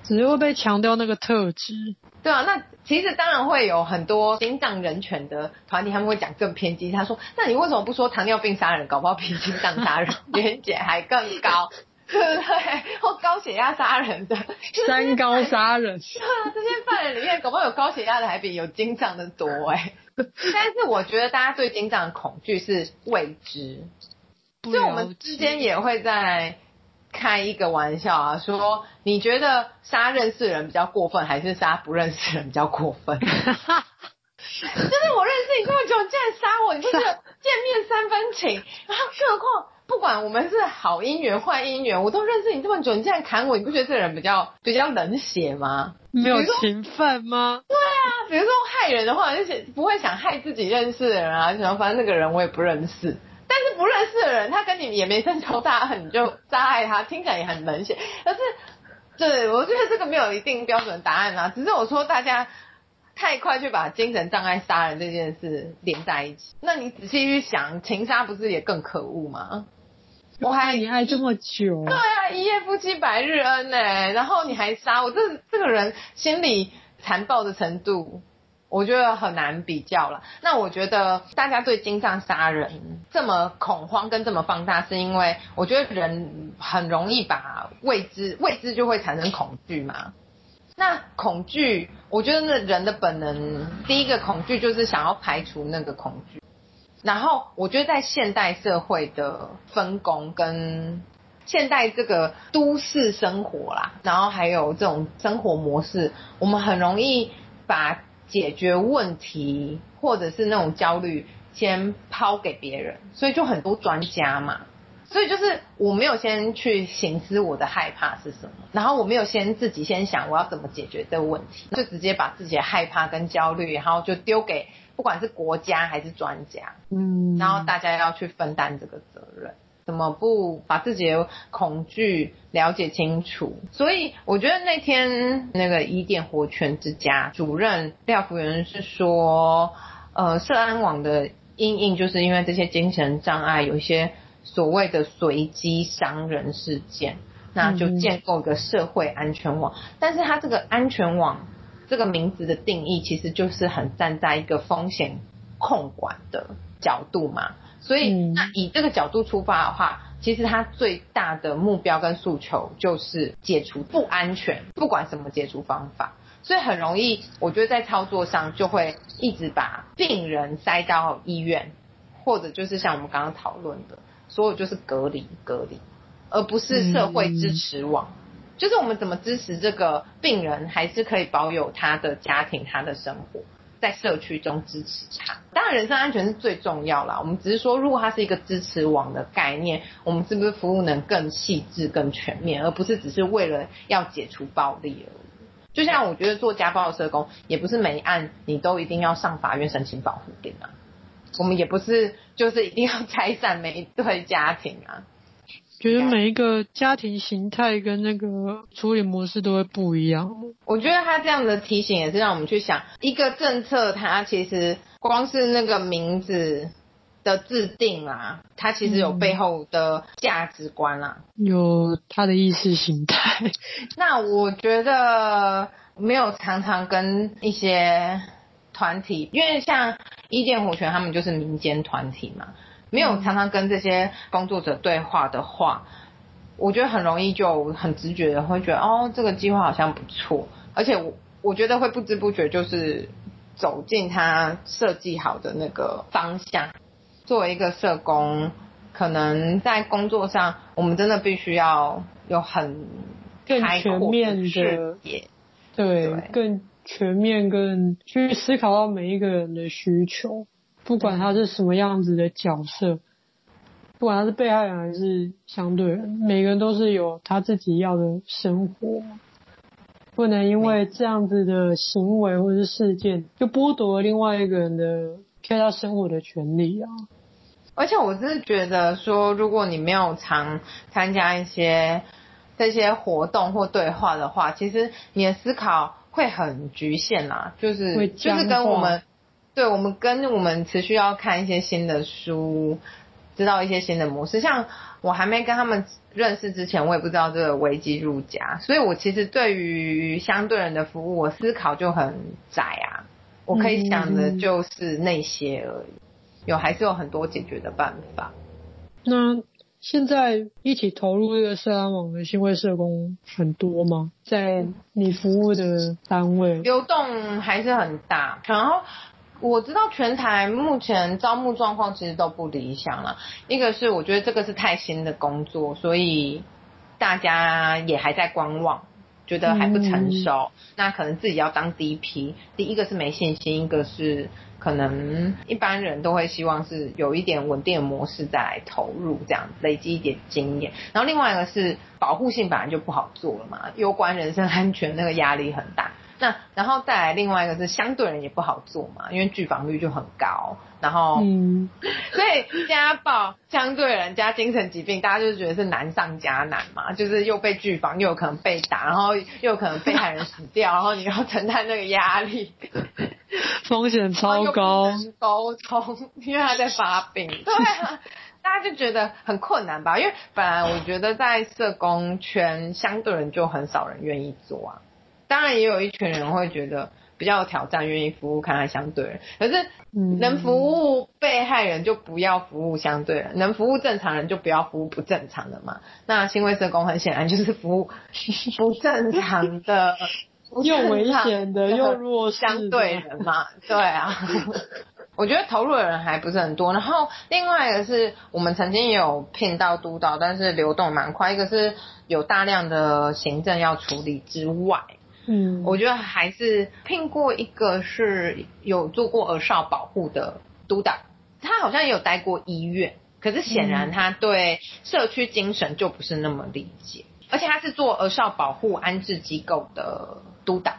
只是会被强调那个特质。对啊，那其实当然会有很多心脏人权的团体，他们会讲更偏激。他说：“那你为什么不说糖尿病杀人，搞不好比心脏杀人 连结还更高，对 不对？或高血压杀人的，三高杀人，对啊，这些犯人里面，搞不好有高血压的还比有精障的多哎。但是我觉得大家对精障的恐惧是未知，所以我们之间也会在。开一个玩笑啊，说你觉得杀认识人比较过分，还是杀不认识人比较过分？就是我认识你这么久，你竟然杀我，你不是见面三分情？然后更何况不管我们是好姻缘坏姻缘，我都认识你这么久，你竟然砍我，你不觉得这人比较 比较冷血吗？没有情分吗？对啊，比如说害人的话，就是不会想害自己认识的人啊，就想反正那个人我也不认识。但是不认识的人，他跟你也没深仇大恨，你就杀害他，听起来也很冷血。可是，对，我觉得这个没有一定标准答案啊。只是我说大家太快去把精神障碍杀人这件事连在一起，那你仔细去想，情杀不是也更可恶吗？我还你爱这么久，对啊，一夜夫妻百日恩呢，然后你还杀我，这这个人心里残暴的程度。我觉得很难比较了。那我觉得大家对精障杀人这么恐慌跟这么放大，是因为我觉得人很容易把未知未知就会产生恐惧嘛。那恐惧，我觉得那人的本能，第一个恐惧就是想要排除那个恐惧。然后我觉得在现代社会的分工跟现代这个都市生活啦，然后还有这种生活模式，我们很容易把。解决问题或者是那种焦虑，先抛给别人，所以就很多专家嘛。所以就是我没有先去行思我的害怕是什么，然后我没有先自己先想我要怎么解决这个问题，就直接把自己的害怕跟焦虑，然后就丢给不管是国家还是专家，嗯，然后大家要去分担这个责任。怎么不把自己的恐惧了解清楚？所以我觉得那天那个伊甸活泉之家主任廖福元是说，呃，社安网的阴影就是因为这些精神障碍有一些所谓的随机伤人事件，那就建构一个社会安全网。但是它这个安全网这个名字的定义，其实就是很站在一个风险控管的角度嘛。所以，那以这个角度出发的话，其实他最大的目标跟诉求就是解除不安全，不管什么解除方法。所以很容易，我觉得在操作上就会一直把病人塞到医院，或者就是像我们刚刚讨论的，所有就是隔离隔离，而不是社会支持网。嗯就是我们怎么支持这个病人，还是可以保有他的家庭、他的生活，在社区中支持他。当然，人身安全是最重要啦。我们只是说，如果它是一个支持网的概念，我们是不是服务能更细致、更全面，而不是只是为了要解除暴力而已？就像我觉得做家暴的社工，也不是每一案你都一定要上法院申请保护令啊。我们也不是就是一定要拆散每一对家庭啊。觉得每一个家庭形态跟那个处理模式都会不一样。我觉得他这样的提醒也是让我们去想，一个政策它其实光是那个名字的制定啊，它其实有背后的价值观啊，有它的意识形态。那我觉得没有常常跟一些团体，因为像伊甸火拳他们就是民间团体嘛。没有常常跟这些工作者对话的话，我觉得很容易就很直觉的会觉得哦，这个计划好像不错，而且我我觉得会不知不觉就是走进他设计好的那个方向。作为一个社工，可能在工作上，我们真的必须要有很更全面的，对，对，更全面，更去思考到每一个人的需求。不管他是什么样子的角色，不管他是被害人还是相对人，每个人都是有他自己要的生活，不能因为这样子的行为或是事件，就剥夺了另外一个人的对他生活的权利啊。而且我是觉得说，如果你没有常参加一些这些活动或对话的话，其实你的思考会很局限啦，就是就是跟我们。对，我们跟我们持续要看一些新的书，知道一些新的模式。像我还没跟他们认识之前，我也不知道这个危机入家，所以我其实对于相对人的服务，我思考就很窄啊。我可以想的就是那些而已，有还是有很多解决的办法。那现在一起投入这个社安网的新会社工很多吗？在你服务的单位，流动还是很大，然后。我知道全台目前招募状况其实都不理想了。一个是我觉得这个是太新的工作，所以大家也还在观望，觉得还不成熟。嗯、那可能自己要当第一批。第一个是没信心，一个是可能一般人都会希望是有一点稳定的模式再来投入，这样累积一点经验。然后另外一个是保护性本来就不好做了嘛，攸关人身安全，那个压力很大。那然后再来另外一个是相对人也不好做嘛，因为拒访率就很高，然后，嗯，所以家暴相对人加精神疾病，大家就觉得是难上加难嘛，就是又被拒访，又有可能被打，然后又有可能被害人死掉，然后你要承担那个压力，风险超高，沟通，因为他在发病，对啊，大家就觉得很困难吧？因为本来我觉得在社工圈，相对人就很少人愿意做啊。当然也有一群人会觉得比较有挑战，愿意服务看看相对人。可是能服务被害人就不要服务相对人，能服务正常人就不要服务不正常的嘛。那新卫社工很显然就是服务 不正常的，又危险的又弱相对人嘛。对啊，我觉得投入的人还不是很多。然后另外一个是我们曾经也有聘到督导，但是流动蛮快。一个是有大量的行政要处理之外。嗯，我觉得还是聘过一个是有做过儿少保护的督导，他好像也有待过医院，可是显然他对社区精神就不是那么理解，而且他是做儿少保护安置机构的督导，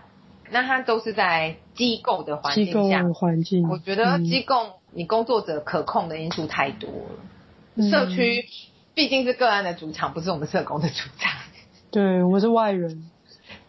那他都是在机构的环境下，环境，我觉得机构你工作者可控的因素太多了，社区毕竟是个案的主场，不是我们社工的主场，对，我是外人。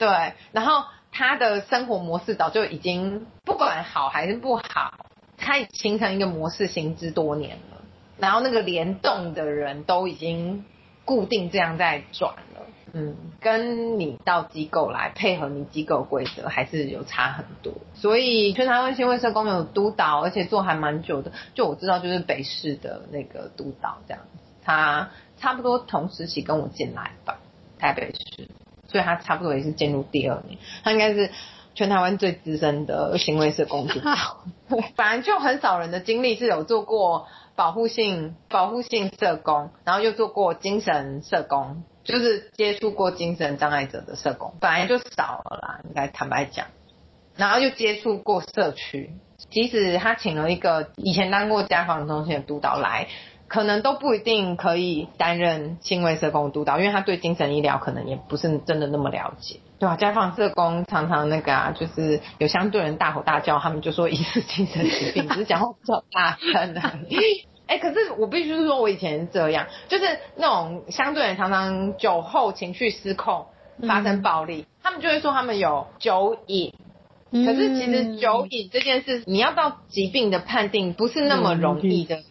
对，然后他的生活模式早就已经不管好还是不好，他已形成一个模式行之多年了。然后那个联动的人都已经固定这样在转了，嗯，跟你到机构来配合你机构规则还是有差很多。所以全台湾新会社工有督导，而且做还蛮久的。就我知道，就是北市的那个督导这样，他差不多同时期跟我进来吧，台北市。所以他差不多也是进入第二年，他应该是全台湾最资深的行为社工督导。对，反正就很少人的经历是有做过保护性保护性社工，然后又做过精神社工，就是接触过精神障碍者的社工，本来就少了啦，应该坦白讲。然后又接触过社区，即使他请了一个以前当过家访中心的督导来，可能都不一定可以担任心卫社工督导，因为他对精神医疗可能也不是真的那么了解。对啊，家访社工常常那个啊，就是有相对人大吼大叫，他们就说疑似精神疾病，只是讲话比较大声的。哎，可是我必须说，我以前是这样，就是那种相对人常常酒后情绪失控，发生暴力，嗯、他们就会说他们有酒瘾。可是其实酒瘾这件事，你要到疾病的判定不是那么容易的，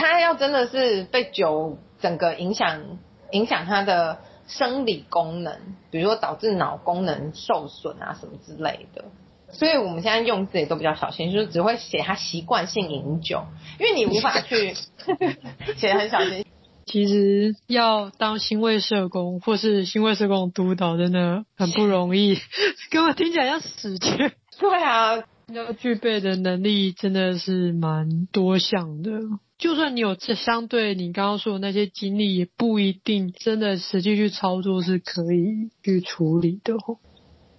他要真的是被酒整个影响影响他的。生理功能，比如说导致脑功能受损啊什么之类的，所以我们现在用字也都比较小心，就是只会写他习惯性饮酒，因为你无法去 写得很小心。其实要当心卫社工或是心卫社工督导，真的很不容易，根本听起来像死去。对啊，要具备的能力真的是蛮多项的。就算你有这相对你刚刚说的那些经历，也不一定真的实际去操作是可以去处理的。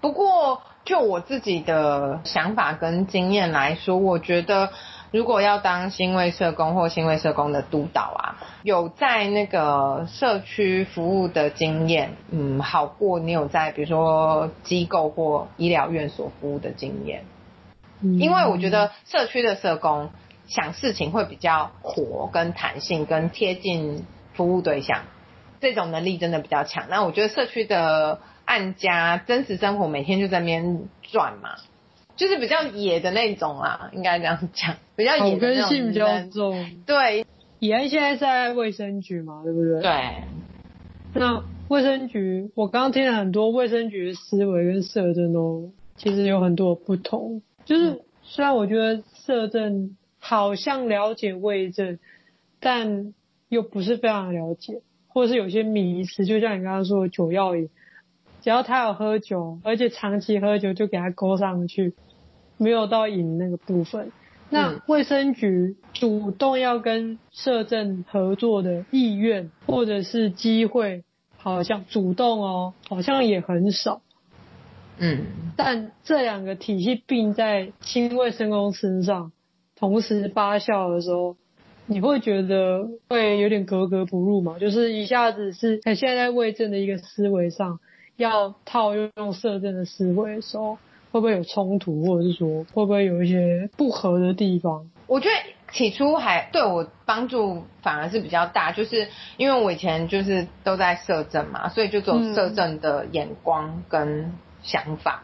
不过就我自己的想法跟经验来说，我觉得如果要当新卫社工或新卫社工的督导啊，有在那个社区服务的经验，嗯，好过你有在比如说机构或医疗院所服务的经验。因为我觉得社区的社工。想事情会比较活、跟弹性、跟贴近服务对象，这种能力真的比较强。那我觉得社区的按家真实生活每天就在那边转嘛，就是比较野的那种啊，应该这样讲，比较野的那种。性比较重。对，以安现在在卫生局嘛，对不对？对。那卫生局，我刚刚听了很多卫生局的思维跟社政哦，其实有很多不同。就是虽然我觉得社政。好像了解卫生，但又不是非常了解，或是有些迷思，就像你刚刚说的酒药瘾，只要他有喝酒，而且长期喝酒，就给他勾上去，没有到瘾那个部分。那卫生局主动要跟社政合作的意愿或者是机会，好像主动哦，好像也很少。嗯，但这两个体系并在新卫生工身上。同时发酵的时候，你会觉得会有点格格不入嘛？就是一下子是在现在卫政的一个思维上，要套用摄政的思维的时候，会不会有冲突，或者是说会不会有一些不合的地方？我觉得起初还对我帮助反而是比较大，就是因为我以前就是都在摄政嘛，所以就走摄政的眼光跟想法。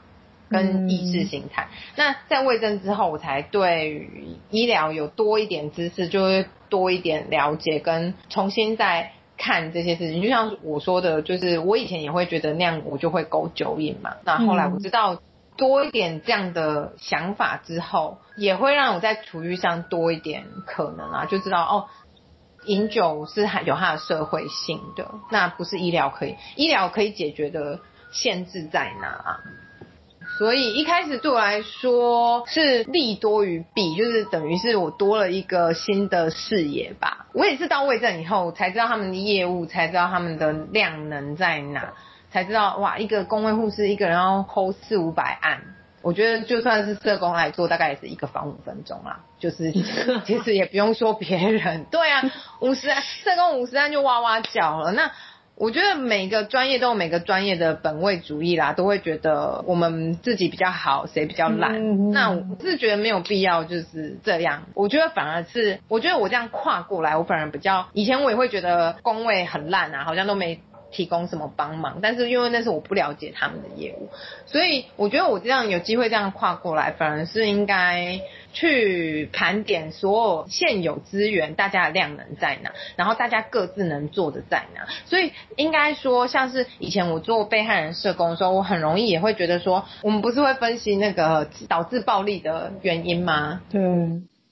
跟意识形态，嗯、那在卫政之后，我才对医疗有多一点知识，就会多一点了解，跟重新再看这些事情。就像我说的，就是我以前也会觉得那样，我就会勾酒瘾嘛。那后来我知道多一点这样的想法之后，也会让我在处遇上多一点可能啊，就知道哦，饮酒是还有它的社会性的，那不是医疗可以，医疗可以解决的限制在哪啊？所以一开始对我来说是利多于弊，就是等于是我多了一个新的视野吧。我也是到卫政以后才知道他们的业务，才知道他们的量能在哪，才知道哇，一个公卫护士一个人要 hold 四五百案，我觉得就算是社工来做，大概也是一个房五分钟啦。就是 其实也不用说别人，对啊，五十社工五十案就哇哇叫了那。我觉得每个专业都有每个专业的本位主义啦，都会觉得我们自己比较好，谁比较烂。那我是觉得没有必要就是这样。我觉得反而是，我觉得我这样跨过来，我反而比较，以前我也会觉得工位很烂啊，好像都没。提供什么帮忙？但是因为那是我不了解他们的业务，所以我觉得我这样有机会这样跨过来，反而是应该去盘点所有现有资源，大家的量能在哪，然后大家各自能做的在哪。所以应该说，像是以前我做被害人社工的时候，我很容易也会觉得说，我们不是会分析那个导致暴力的原因吗？对，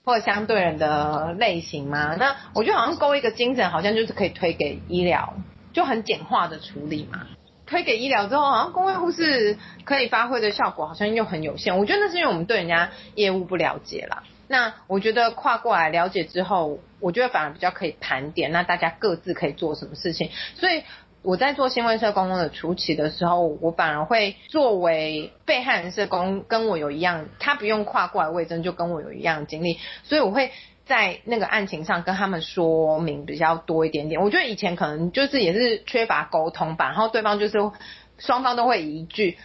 或者相对人的类型吗？那我觉得好像勾一个精神，好像就是可以推给医疗。就很简化的处理嘛，推给医疗之后，好像公卫护士可以发挥的效果好像又很有限。我觉得那是因为我们对人家业务不了解啦。那我觉得跨过来了解之后，我觉得反而比较可以盘点，那大家各自可以做什么事情。所以我在做新闻社工的初期的时候，我反而会作为被害人社工，跟我有一样，他不用跨过来魏征，就跟我有一样的经历，所以我会在那个案情上跟他们说明比较多一点点。我觉得以前可能就是也是缺乏沟通吧，然后对方就是双方都会一句。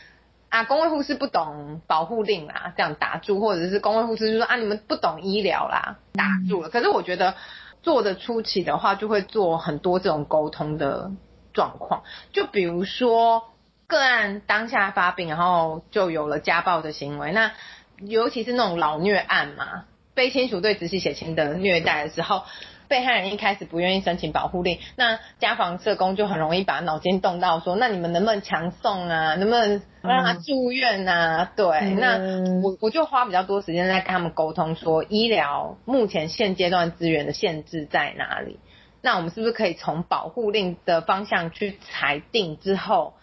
啊，公卫护士不懂保护令啦，这样打住，或者是公卫护士就说啊，你们不懂医疗啦，打住了。可是我觉得做的初期的话，就会做很多这种沟通的状况，就比如说个案当下发病，然后就有了家暴的行为，那尤其是那种老虐案嘛，非亲属对直系血亲的虐待的时候。被害人一开始不愿意申请保护令，那家访社工就很容易把脑筋动到说，那你们能不能强送啊？能不能让他住院啊？对，嗯、那我我就花比较多时间在跟他们沟通说，医疗目前现阶段资源的限制在哪里？那我们是不是可以从保护令的方向去裁定之后，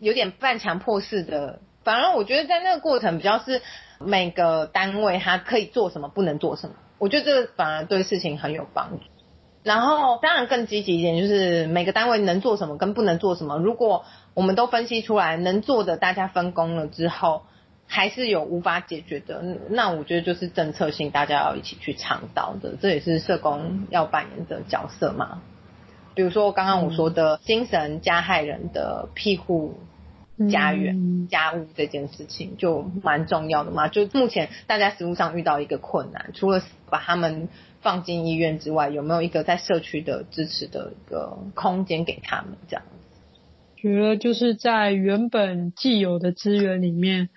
有点半强迫式的？反而我觉得在那个过程比较是每个单位他可以做什么，不能做什么。我觉得这个反而对事情很有帮助。然后，当然更积极一点，就是每个单位能做什么跟不能做什么。如果我们都分析出来能做的，大家分工了之后，还是有无法解决的，那我觉得就是政策性，大家要一起去倡导的。这也是社工要扮演的角色嘛。比如说刚刚我说的精神加害人的庇护。家园家务这件事情就蛮重要的嘛，就目前大家实务上遇到一个困难，除了把他们放进医院之外，有没有一个在社区的支持的一个空间给他们这样子？觉得就是在原本既有的资源里面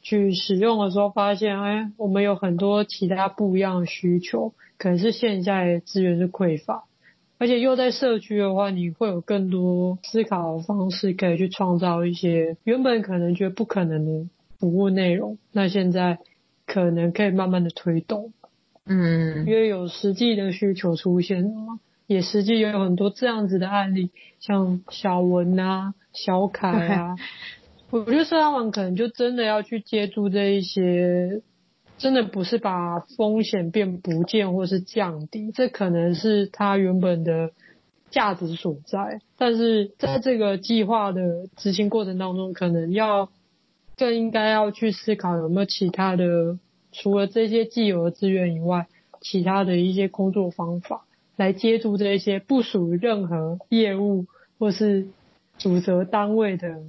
去使用的时候，发现哎，我们有很多其他不一样的需求，可能是现在资源是匮乏。而且又在社区的话，你会有更多思考的方式，可以去创造一些原本可能觉得不可能的服务内容。那现在可能可以慢慢的推动，嗯，因为有实际的需求出现了嘛，也实际有很多这样子的案例，像小文啊、小凯啊，我觉得社交网可能就真的要去接触这一些。真的不是把风险变不见或是降低，这可能是它原本的价值所在。但是在这个计划的执行过程当中，可能要更应该要去思考有没有其他的，除了这些既有的资源以外，其他的一些工作方法来接住这一些不属于任何业务或是主责单位的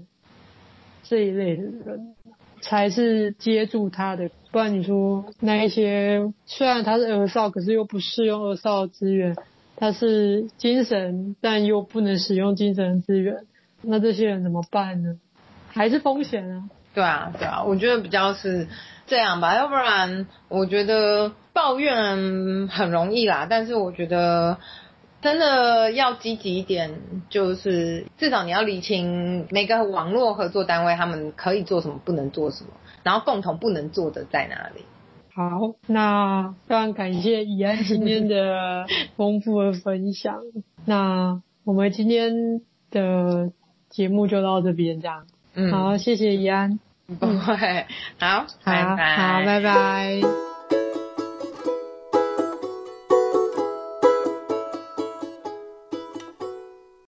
这一类的人。才是接住他的，不然你说那一些虽然他是儿少，可是又不适用儿少的资源，他是精神，但又不能使用精神资源，那这些人怎么办呢？还是风险啊？对啊，对啊，我觉得比较是这样吧，要不然我觉得抱怨很容易啦，但是我觉得。真的要积极一点，就是至少你要理清每个网络合作单位他们可以做什么，不能做什么，然后共同不能做的在哪里。好，那非常感谢怡安今天的丰富的分享。那我们今天的节目就到这边，这样。嗯，好，谢谢怡安。不会，好，好，拜拜。好，拜拜。